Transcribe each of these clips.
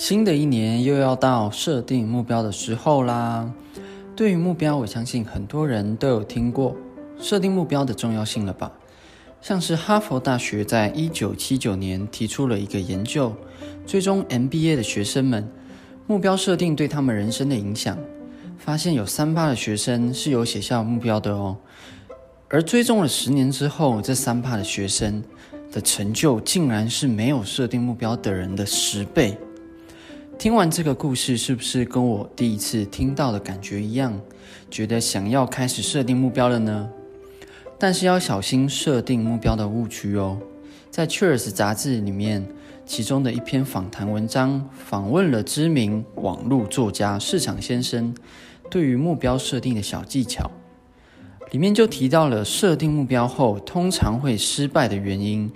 新的一年又要到设定目标的时候啦。对于目标，我相信很多人都有听过设定目标的重要性了吧？像是哈佛大学在一九七九年提出了一个研究，追踪 MBA 的学生们目标设定对他们人生的影响，发现有三趴的学生是有写下目标的哦。而追踪了十年之后，这三趴的学生的成就竟然是没有设定目标的人的十倍。听完这个故事，是不是跟我第一次听到的感觉一样，觉得想要开始设定目标了呢？但是要小心设定目标的误区哦。在《Cheers》杂志里面，其中的一篇访谈文章访问了知名网络作家市场先生对于目标设定的小技巧，里面就提到了设定目标后通常会失败的原因，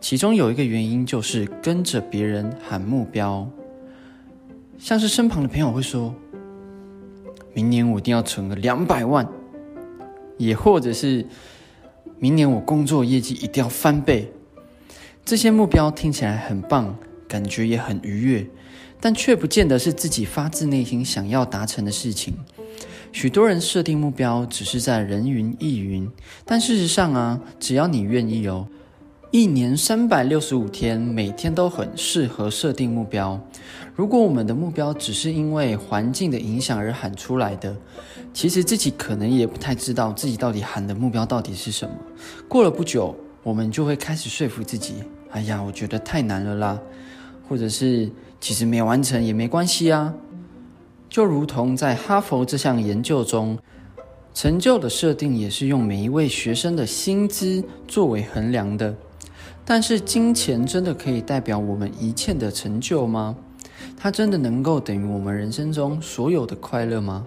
其中有一个原因就是跟着别人喊目标。像是身旁的朋友会说：“明年我一定要存个两百万。”也或者是“明年我工作业绩一定要翻倍。”这些目标听起来很棒，感觉也很愉悦，但却不见得是自己发自内心想要达成的事情。许多人设定目标只是在人云亦云，但事实上啊，只要你愿意哦。一年三百六十五天，每天都很适合设定目标。如果我们的目标只是因为环境的影响而喊出来的，其实自己可能也不太知道自己到底喊的目标到底是什么。过了不久，我们就会开始说服自己：“哎呀，我觉得太难了啦。”或者是其实没完成也没关系啊。就如同在哈佛这项研究中，成就的设定也是用每一位学生的薪资作为衡量的。但是金钱真的可以代表我们一切的成就吗？它真的能够等于我们人生中所有的快乐吗？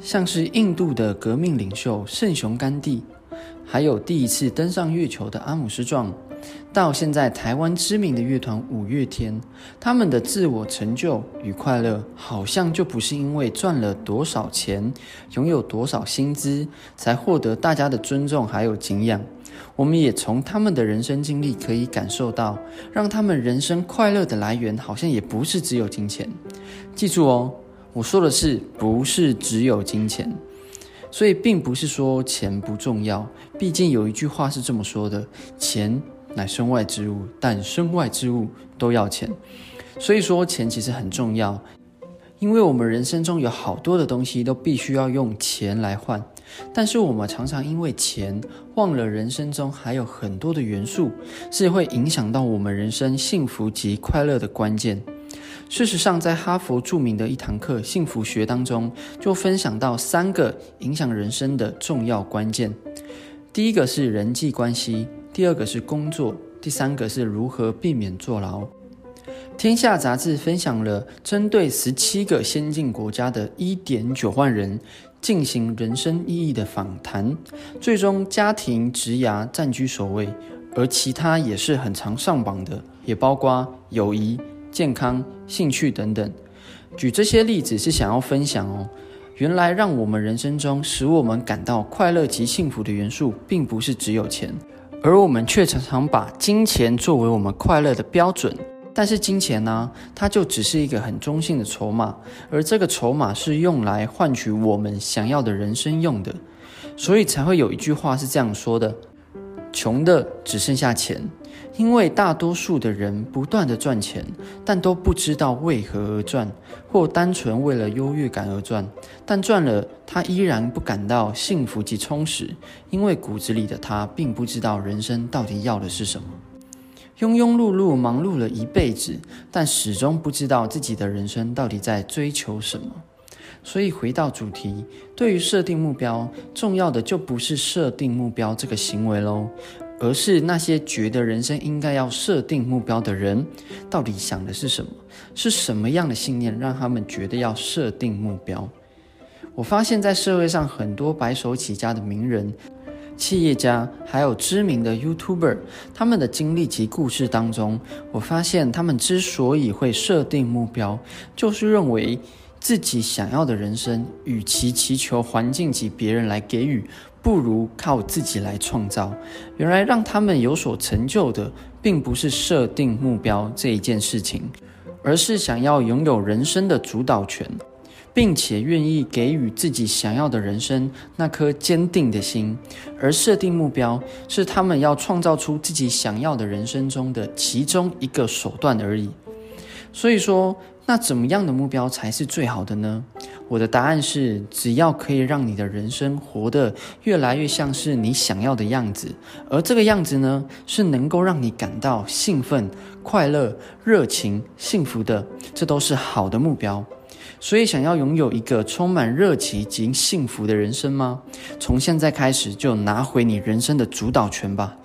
像是印度的革命领袖圣雄甘地，还有第一次登上月球的阿姆斯壮。到现在，台湾知名的乐团五月天，他们的自我成就与快乐，好像就不是因为赚了多少钱、拥有多少薪资，才获得大家的尊重还有敬仰。我们也从他们的人生经历可以感受到，让他们人生快乐的来源，好像也不是只有金钱。记住哦，我说的是不是只有金钱，所以并不是说钱不重要。毕竟有一句话是这么说的：钱。乃身外之物，但身外之物都要钱，所以说钱其实很重要，因为我们人生中有好多的东西都必须要用钱来换，但是我们常常因为钱忘了人生中还有很多的元素是会影响到我们人生幸福及快乐的关键。事实上，在哈佛著名的一堂课《幸福学》当中，就分享到三个影响人生的重要关键，第一个是人际关系。第二个是工作，第三个是如何避免坐牢。天下杂志分享了针对十七个先进国家的一点九万人进行人生意义的访谈，最终家庭、职涯占据首位，而其他也是很常上榜的，也包括友谊、健康、兴趣等等。举这些例子是想要分享哦，原来让我们人生中使我们感到快乐及幸福的元素，并不是只有钱。而我们却常常把金钱作为我们快乐的标准，但是金钱呢，它就只是一个很中性的筹码，而这个筹码是用来换取我们想要的人生用的，所以才会有一句话是这样说的：穷的只剩下钱。因为大多数的人不断的赚钱，但都不知道为何而赚，或单纯为了优越感而赚。但赚了，他依然不感到幸福及充实，因为骨子里的他并不知道人生到底要的是什么。庸庸碌碌忙碌了一辈子，但始终不知道自己的人生到底在追求什么。所以回到主题，对于设定目标，重要的就不是设定目标这个行为喽。而是那些觉得人生应该要设定目标的人，到底想的是什么？是什么样的信念让他们觉得要设定目标？我发现，在社会上很多白手起家的名人、企业家，还有知名的 YouTuber，他们的经历及故事当中，我发现他们之所以会设定目标，就是认为。自己想要的人生，与其祈求环境及别人来给予，不如靠自己来创造。原来让他们有所成就的，并不是设定目标这一件事情，而是想要拥有人生的主导权，并且愿意给予自己想要的人生那颗坚定的心。而设定目标是他们要创造出自己想要的人生中的其中一个手段而已。所以说，那怎么样的目标才是最好的呢？我的答案是，只要可以让你的人生活得越来越像是你想要的样子，而这个样子呢，是能够让你感到兴奋、快乐、热情、幸福的，这都是好的目标。所以，想要拥有一个充满热情及幸福的人生吗？从现在开始就拿回你人生的主导权吧，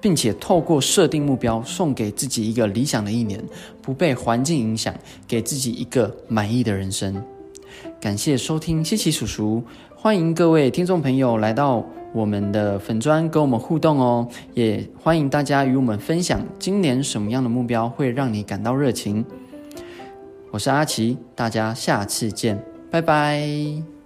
并且透过设定目标，送给自己一个理想的一年，不被环境影响，给自己一个满意的人生。感谢收听七奇叔叔，欢迎各位听众朋友来到我们的粉砖跟我们互动哦，也欢迎大家与我们分享今年什么样的目标会让你感到热情。我是阿奇，大家下次见，拜拜。